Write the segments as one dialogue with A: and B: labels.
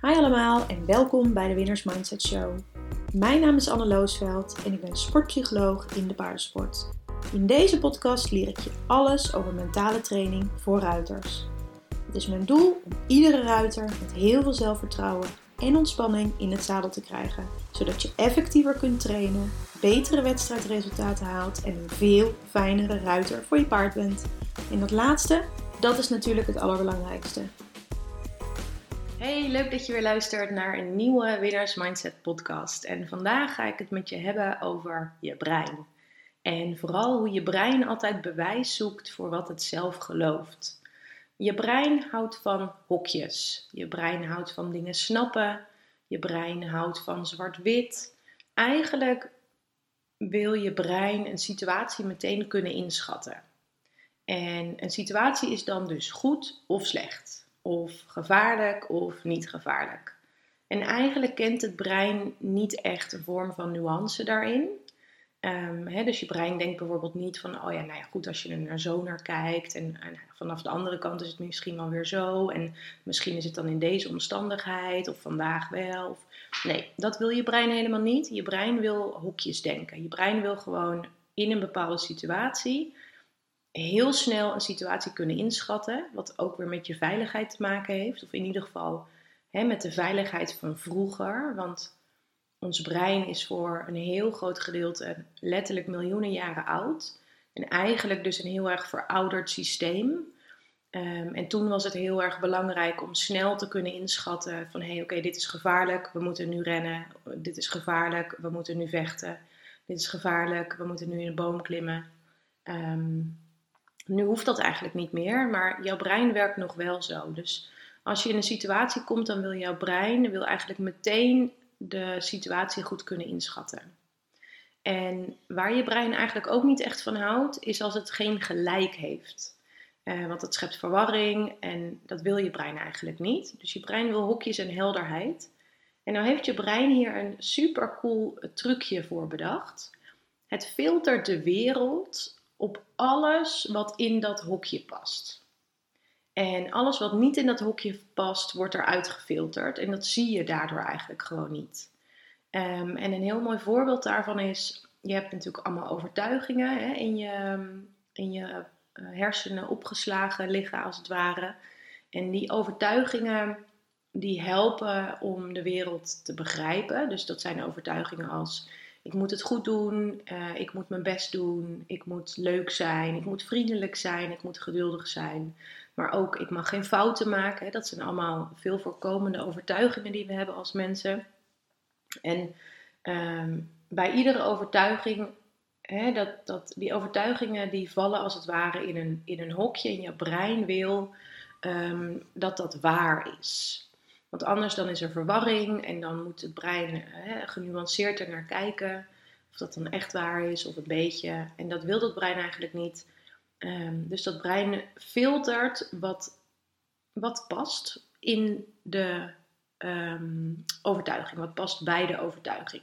A: Hi allemaal en welkom bij de Winners Mindset Show. Mijn naam is Anne Loosveld en ik ben sportpsycholoog in de paardensport. In deze podcast leer ik je alles over mentale training voor ruiters. Het is mijn doel om iedere ruiter met heel veel zelfvertrouwen en ontspanning in het zadel te krijgen, zodat je effectiever kunt trainen, betere wedstrijdresultaten haalt en een veel fijnere ruiter voor je paard bent. En dat laatste, dat is natuurlijk het allerbelangrijkste. Hey, leuk dat je weer luistert naar een nieuwe Winners Mindset podcast. En vandaag ga ik het met je hebben over je brein. En vooral hoe je brein altijd bewijs zoekt voor wat het zelf gelooft. Je brein houdt van hokjes. Je brein houdt van dingen snappen. Je brein houdt van zwart-wit. Eigenlijk wil je brein een situatie meteen kunnen inschatten. En een situatie is dan dus goed of slecht of gevaarlijk of niet gevaarlijk. En eigenlijk kent het brein niet echt een vorm van nuance daarin. Um, dus je brein denkt bijvoorbeeld niet van, oh ja, nou ja, goed als je er naar zo naar kijkt en, en, vanaf de andere kant is het misschien wel weer zo en misschien is het dan in deze omstandigheid of vandaag wel. Of, nee, dat wil je brein helemaal niet. Je brein wil hokjes denken. Je brein wil gewoon in een bepaalde situatie heel snel een situatie kunnen inschatten, wat ook weer met je veiligheid te maken heeft, of in ieder geval hè, met de veiligheid van vroeger, want ons brein is voor een heel groot gedeelte letterlijk miljoenen jaren oud. En eigenlijk dus een heel erg verouderd systeem. Um, en toen was het heel erg belangrijk om snel te kunnen inschatten van hé hey, oké dit is gevaarlijk, we moeten nu rennen, dit is gevaarlijk, we moeten nu vechten, dit is gevaarlijk, we moeten nu in een boom klimmen. Um, nu hoeft dat eigenlijk niet meer, maar jouw brein werkt nog wel zo. Dus als je in een situatie komt, dan wil jouw brein wil eigenlijk meteen de situatie goed kunnen inschatten. En waar je brein eigenlijk ook niet echt van houdt, is als het geen gelijk heeft. Uh, want het schept verwarring en dat wil je brein eigenlijk niet. Dus je brein wil hokjes en helderheid. En nou heeft je brein hier een super cool trucje voor bedacht. Het filtert de wereld op alles wat in dat hokje past. En alles wat niet in dat hokje past, wordt eruit gefilterd. En dat zie je daardoor eigenlijk gewoon niet. Um, en een heel mooi voorbeeld daarvan is: je hebt natuurlijk allemaal overtuigingen hè, in je, in je uh, hersenen opgeslagen liggen, als het ware. En die overtuigingen die helpen om de wereld te begrijpen. Dus dat zijn overtuigingen als ik moet het goed doen, uh, ik moet mijn best doen, ik moet leuk zijn, ik moet vriendelijk zijn, ik moet geduldig zijn. Maar ook, ik mag geen fouten maken. Dat zijn allemaal veel voorkomende overtuigingen die we hebben als mensen. En um, bij iedere overtuiging, hè, dat, dat, die overtuigingen die vallen als het ware in een, in een hokje. En je brein wil um, dat dat waar is. Want anders dan is er verwarring en dan moet het brein hè, genuanceerd er naar kijken. Of dat dan echt waar is of een beetje. En dat wil het brein eigenlijk niet. Um, dus dat brein filtert wat, wat past in de um, overtuiging. Wat past bij de overtuiging.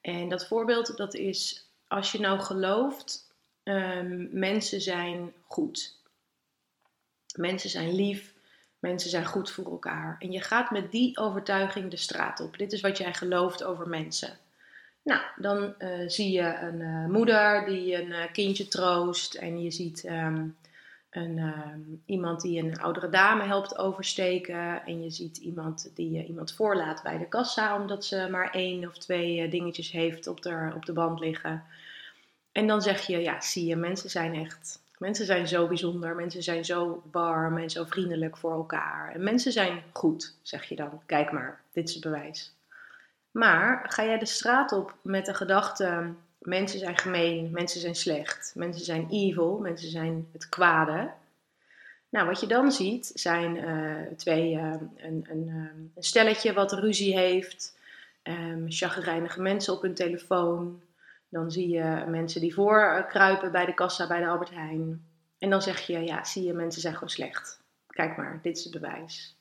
A: En dat voorbeeld dat is als je nou gelooft, um, mensen zijn goed. Mensen zijn lief, Mensen zijn goed voor elkaar. En je gaat met die overtuiging de straat op. Dit is wat jij gelooft over mensen. Nou, dan uh, zie je een uh, moeder die een uh, kindje troost. En je ziet um, een, um, iemand die een oudere dame helpt oversteken. En je ziet iemand die iemand voorlaat bij de kassa. Omdat ze maar één of twee dingetjes heeft op de, op de band liggen. En dan zeg je, ja, zie je, mensen zijn echt Mensen zijn zo bijzonder, mensen zijn zo warm en zo vriendelijk voor elkaar. En mensen zijn goed, zeg je dan. Kijk maar, dit is het bewijs. Maar ga jij de straat op met de gedachte: mensen zijn gemeen, mensen zijn slecht, mensen zijn evil, mensen zijn het kwade. Nou, wat je dan ziet zijn uh, twee, uh, een, een, een, stelletje wat ruzie heeft, um, chagrijnige mensen op hun telefoon, dan zie je mensen die voorkruipen bij de kassa bij de Albert Heijn. En dan zeg je, ja, zie je, mensen zijn gewoon slecht. Kijk maar, dit is het bewijs.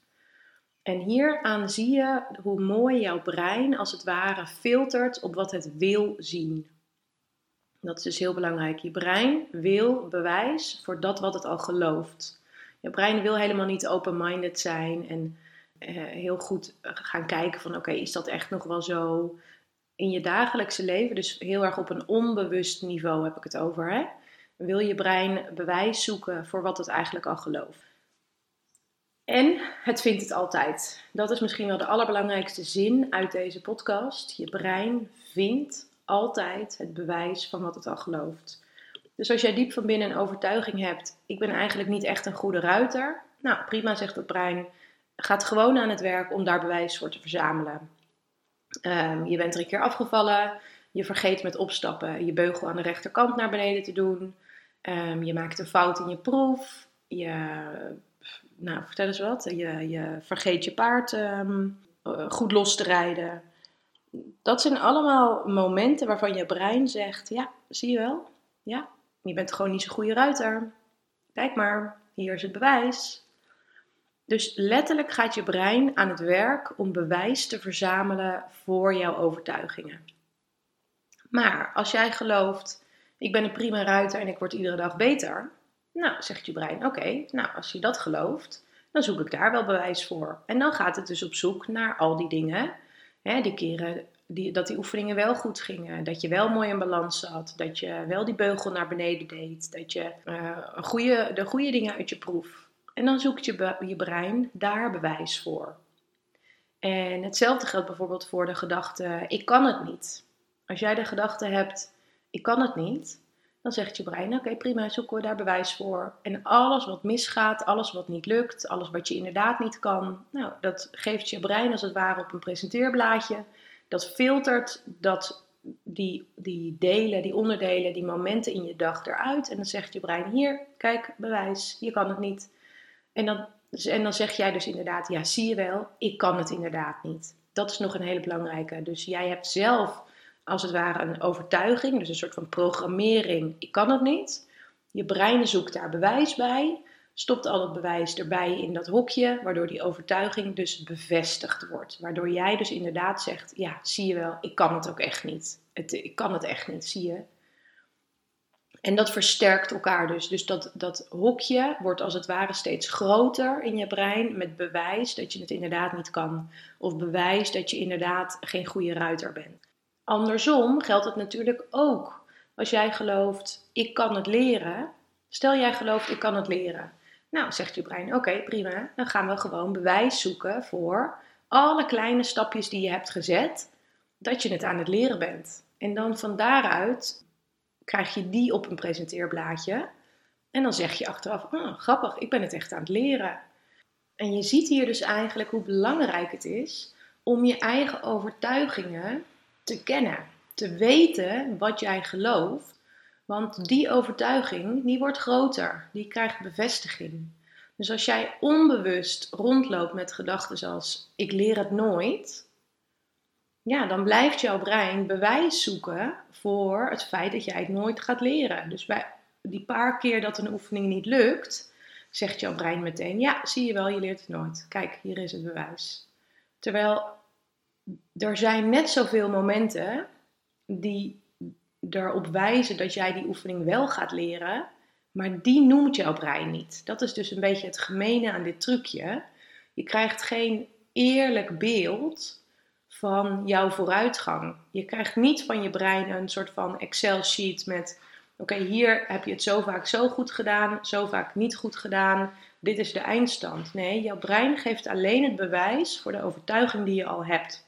A: En hieraan zie je hoe mooi jouw brein als het ware filtert op wat het wil zien. Dat is dus heel belangrijk. Je brein wil bewijs voor dat wat het al gelooft. Je brein wil helemaal niet open-minded zijn en heel goed gaan kijken van oké, is dat echt nog wel zo in je dagelijkse leven? Dus heel erg op een onbewust niveau heb ik het over. Hè? Wil je brein bewijs zoeken voor wat het eigenlijk al gelooft? En het vindt het altijd. Dat is misschien wel de allerbelangrijkste zin uit deze podcast. Je brein vindt altijd het bewijs van wat het al gelooft. Dus als jij diep van binnen een overtuiging hebt, ik ben eigenlijk niet echt een goede ruiter. Nou, prima, zegt het brein. Gaat gewoon aan het werk om daar bewijs voor te verzamelen. Ehm, je bent er een keer afgevallen. Je vergeet met opstappen je beugel aan de rechterkant naar beneden te doen. Ehm, je maakt een fout in je proef. Je, nou, vertel eens wat. Je, je vergeet je paard ehm, goed los te rijden. Dat zijn allemaal momenten waarvan je brein zegt: Ja, zie je wel? Ja, je bent gewoon niet zo'n goede ruiter. Kijk maar, hier is het bewijs. Dus letterlijk gaat je brein aan het werk om bewijs te verzamelen voor jouw overtuigingen. Maar als jij gelooft, ik ben een prima ruiter en ik word iedere dag beter. Nou, zegt je brein, oké, nou als je dat gelooft, dan zoek ik daar wel bewijs voor. En dan gaat het dus op zoek naar al die dingen. Hè, die keren die, dat die oefeningen wel goed gingen. Dat je wel mooi in balans zat. Dat je wel die beugel naar beneden deed. Dat je uh, goede, de goede dingen uit je proef. En dan zoekt je, je brein daar bewijs voor. En hetzelfde geldt bijvoorbeeld voor de gedachte: ik kan het niet. Als jij de gedachte hebt: ik kan het niet, dan zegt je brein: oké, prima, zoeken we daar bewijs voor. En alles wat misgaat, alles wat niet lukt, alles wat je inderdaad niet kan, nou, dat geeft je brein als het ware op een presenteerblaadje dat filtert dat, die, die delen, die onderdelen, die momenten in je dag eruit. En dan zegt je brein: Hier, kijk, bewijs, je kan het niet. En dan, en dan zeg jij dus inderdaad: Ja, zie je wel, ik kan het inderdaad niet. Dat is nog een hele belangrijke. Dus jij hebt zelf als het ware een overtuiging, dus een soort van programmering: Ik kan het niet. Je brein zoekt daar bewijs bij stopt al het bewijs erbij in dat hokje, waardoor die overtuiging dus bevestigd wordt. Waardoor jij dus inderdaad zegt, ja, zie je wel, ik kan het ook echt niet. Het, ik kan het echt niet, zie je. En dat versterkt elkaar dus. Dus dat, dat hokje wordt als het ware steeds groter in je brein met bewijs dat je het inderdaad niet kan. Of bewijs dat je inderdaad geen goede ruiter bent. Andersom geldt het natuurlijk ook. Als jij gelooft, ik kan het leren. Stel jij gelooft, ik kan het leren nou, zegt je brein, oké, prima. Dan gaan we gewoon bewijs zoeken voor alle kleine stapjes die je hebt gezet, dat je het aan het leren bent. En dan van daaruit krijg je die op een presenteerblaadje. En dan zeg je achteraf, oh, grappig, ik ben het echt aan het leren. En je ziet hier dus eigenlijk hoe belangrijk het is om je eigen overtuigingen te kennen. Te weten wat jij gelooft want die overtuiging, die wordt groter. Die krijgt bevestiging. Dus als jij onbewust rondloopt met gedachten zoals ik leer het nooit, ja, dan blijft jouw brein bewijs zoeken voor het feit dat jij het nooit gaat leren. Dus bij die paar keer dat een oefening niet lukt, zegt jouw brein meteen: Ja, zie je wel, je leert het nooit. Kijk, hier is het bewijs. Terwijl er zijn net zoveel momenten die erop wijzen dat jij die oefening wel gaat leren, maar die noemt jouw brein niet. Dat is dus een beetje het gemene aan dit trucje. Je krijgt geen eerlijk beeld van jouw vooruitgang. Je krijgt niet van je brein een soort van Excel-sheet met: oké, hier heb je het zo vaak zo goed gedaan, zo vaak niet goed gedaan. Dit is de eindstand. Nee, jouw brein geeft alleen het bewijs voor de overtuiging die je al hebt.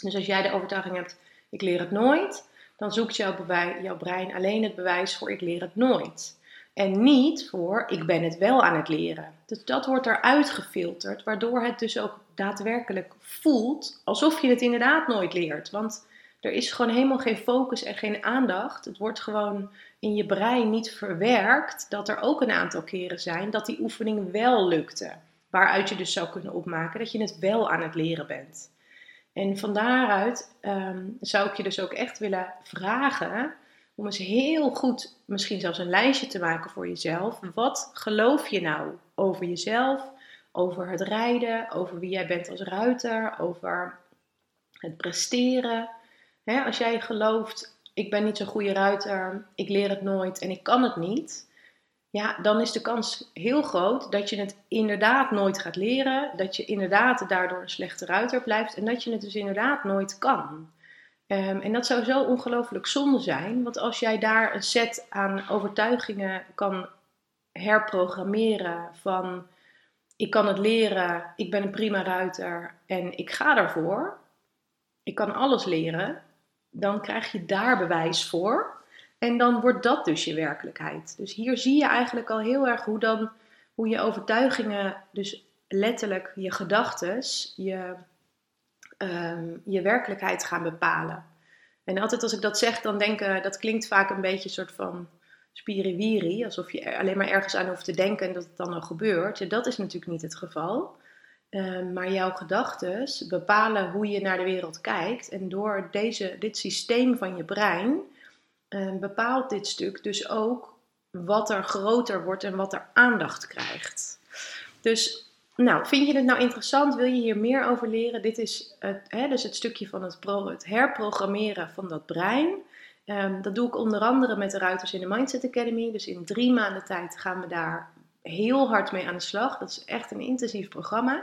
A: Dus als jij de overtuiging hebt: ik leer het nooit, dan zoekt jouw, jouw brein alleen het bewijs voor ik leer het nooit. En niet voor ik ben het wel aan het leren. Dus dat wordt eruit gefilterd, waardoor het dus ook daadwerkelijk voelt alsof je het inderdaad nooit leert. Want er is gewoon helemaal geen focus en geen aandacht. Het wordt gewoon in je brein niet verwerkt dat er ook een aantal keren zijn dat die oefening wel lukte. Waaruit je dus zou kunnen opmaken dat je het wel aan het leren bent. En van daaruit ehm, zou ik je dus ook echt willen vragen om eens heel goed, misschien zelfs een lijstje te maken voor jezelf. Wat geloof je nou over jezelf, over het rijden, over wie jij bent als ruiter, over het presteren? als jij gelooft, ik ben niet zo'n goede ruiter, ik leer het nooit en ik kan het niet. ja, dan is de kans heel groot dat je het inderdaad nooit gaat leren, dat je inderdaad daardoor een slechte ruiter blijft en dat je het dus inderdaad nooit kan. Ehm, en dat zou zo ongelooflijk zonde zijn, want als jij daar een set aan overtuigingen kan herprogrammeren van ik kan het leren, ik ben een prima ruiter en ik ga daarvoor, ik kan alles leren, dan krijg je daar bewijs voor. En dan wordt dat dus je werkelijkheid. Dus hier zie je eigenlijk al heel erg hoe, dan, hoe je overtuigingen, dus letterlijk je gedachten, je, ehm, je werkelijkheid gaan bepalen. En altijd als ik dat zeg, dan denk ik, dat klinkt vaak een beetje een soort van spiriwiri, alsof je alleen maar ergens aan hoeft te denken en dat het dan al gebeurt. Dat is natuurlijk niet het geval. Ehm, maar jouw gedachten bepalen hoe je naar de wereld kijkt. En door deze, dit systeem van je brein uh, bepaalt dit stuk dus ook wat er groter wordt en wat er aandacht krijgt. Dus, nou, vind je het nou interessant? Wil je hier meer over leren? Dit is het, hè, dus het stukje van het, pro, het herprogrammeren van dat brein. Ehm, dat doe ik onder andere met de Ruiters in de Mindset Academy. Dus in drie maanden tijd gaan we daar heel hard mee aan de slag. Dat is echt een intensief programma.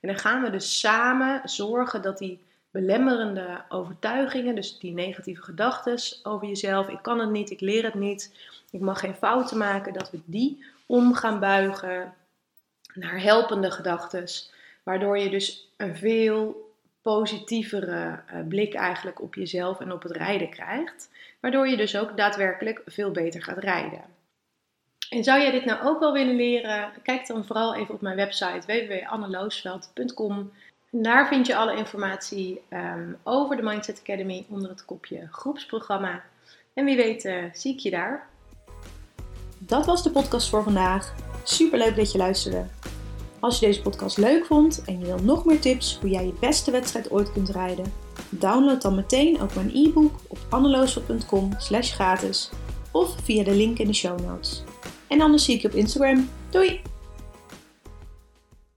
A: En dan gaan we dus samen zorgen dat die belemmerende overtuigingen, dus die negatieve gedachten over jezelf, ik kan het niet, ik leer het niet, ik mag geen fouten maken, dat we die om gaan buigen naar helpende gedachten, waardoor je dus een veel positievere eh, blik eigenlijk op jezelf en op het rijden krijgt, waardoor je dus ook daadwerkelijk veel beter gaat rijden. En zou jij dit nou ook wel willen leren? Kijk dan vooral even op mijn website www.anneloosveld.com. Daar vind je alle informatie um, over de Mindset Academy onder het kopje groepsprogramma. En wie weet uh, zie ik je daar. Dat was de podcast voor vandaag. Super leuk dat je luisterde. Als je deze podcast leuk vond en je wil nog meer tips hoe jij je beste wedstrijd ooit kunt rijden, download dan meteen ook mijn e-book op anneloosveld.com slash gratis of via de link in de show notes. En anders zie ik je op Instagram. Doei!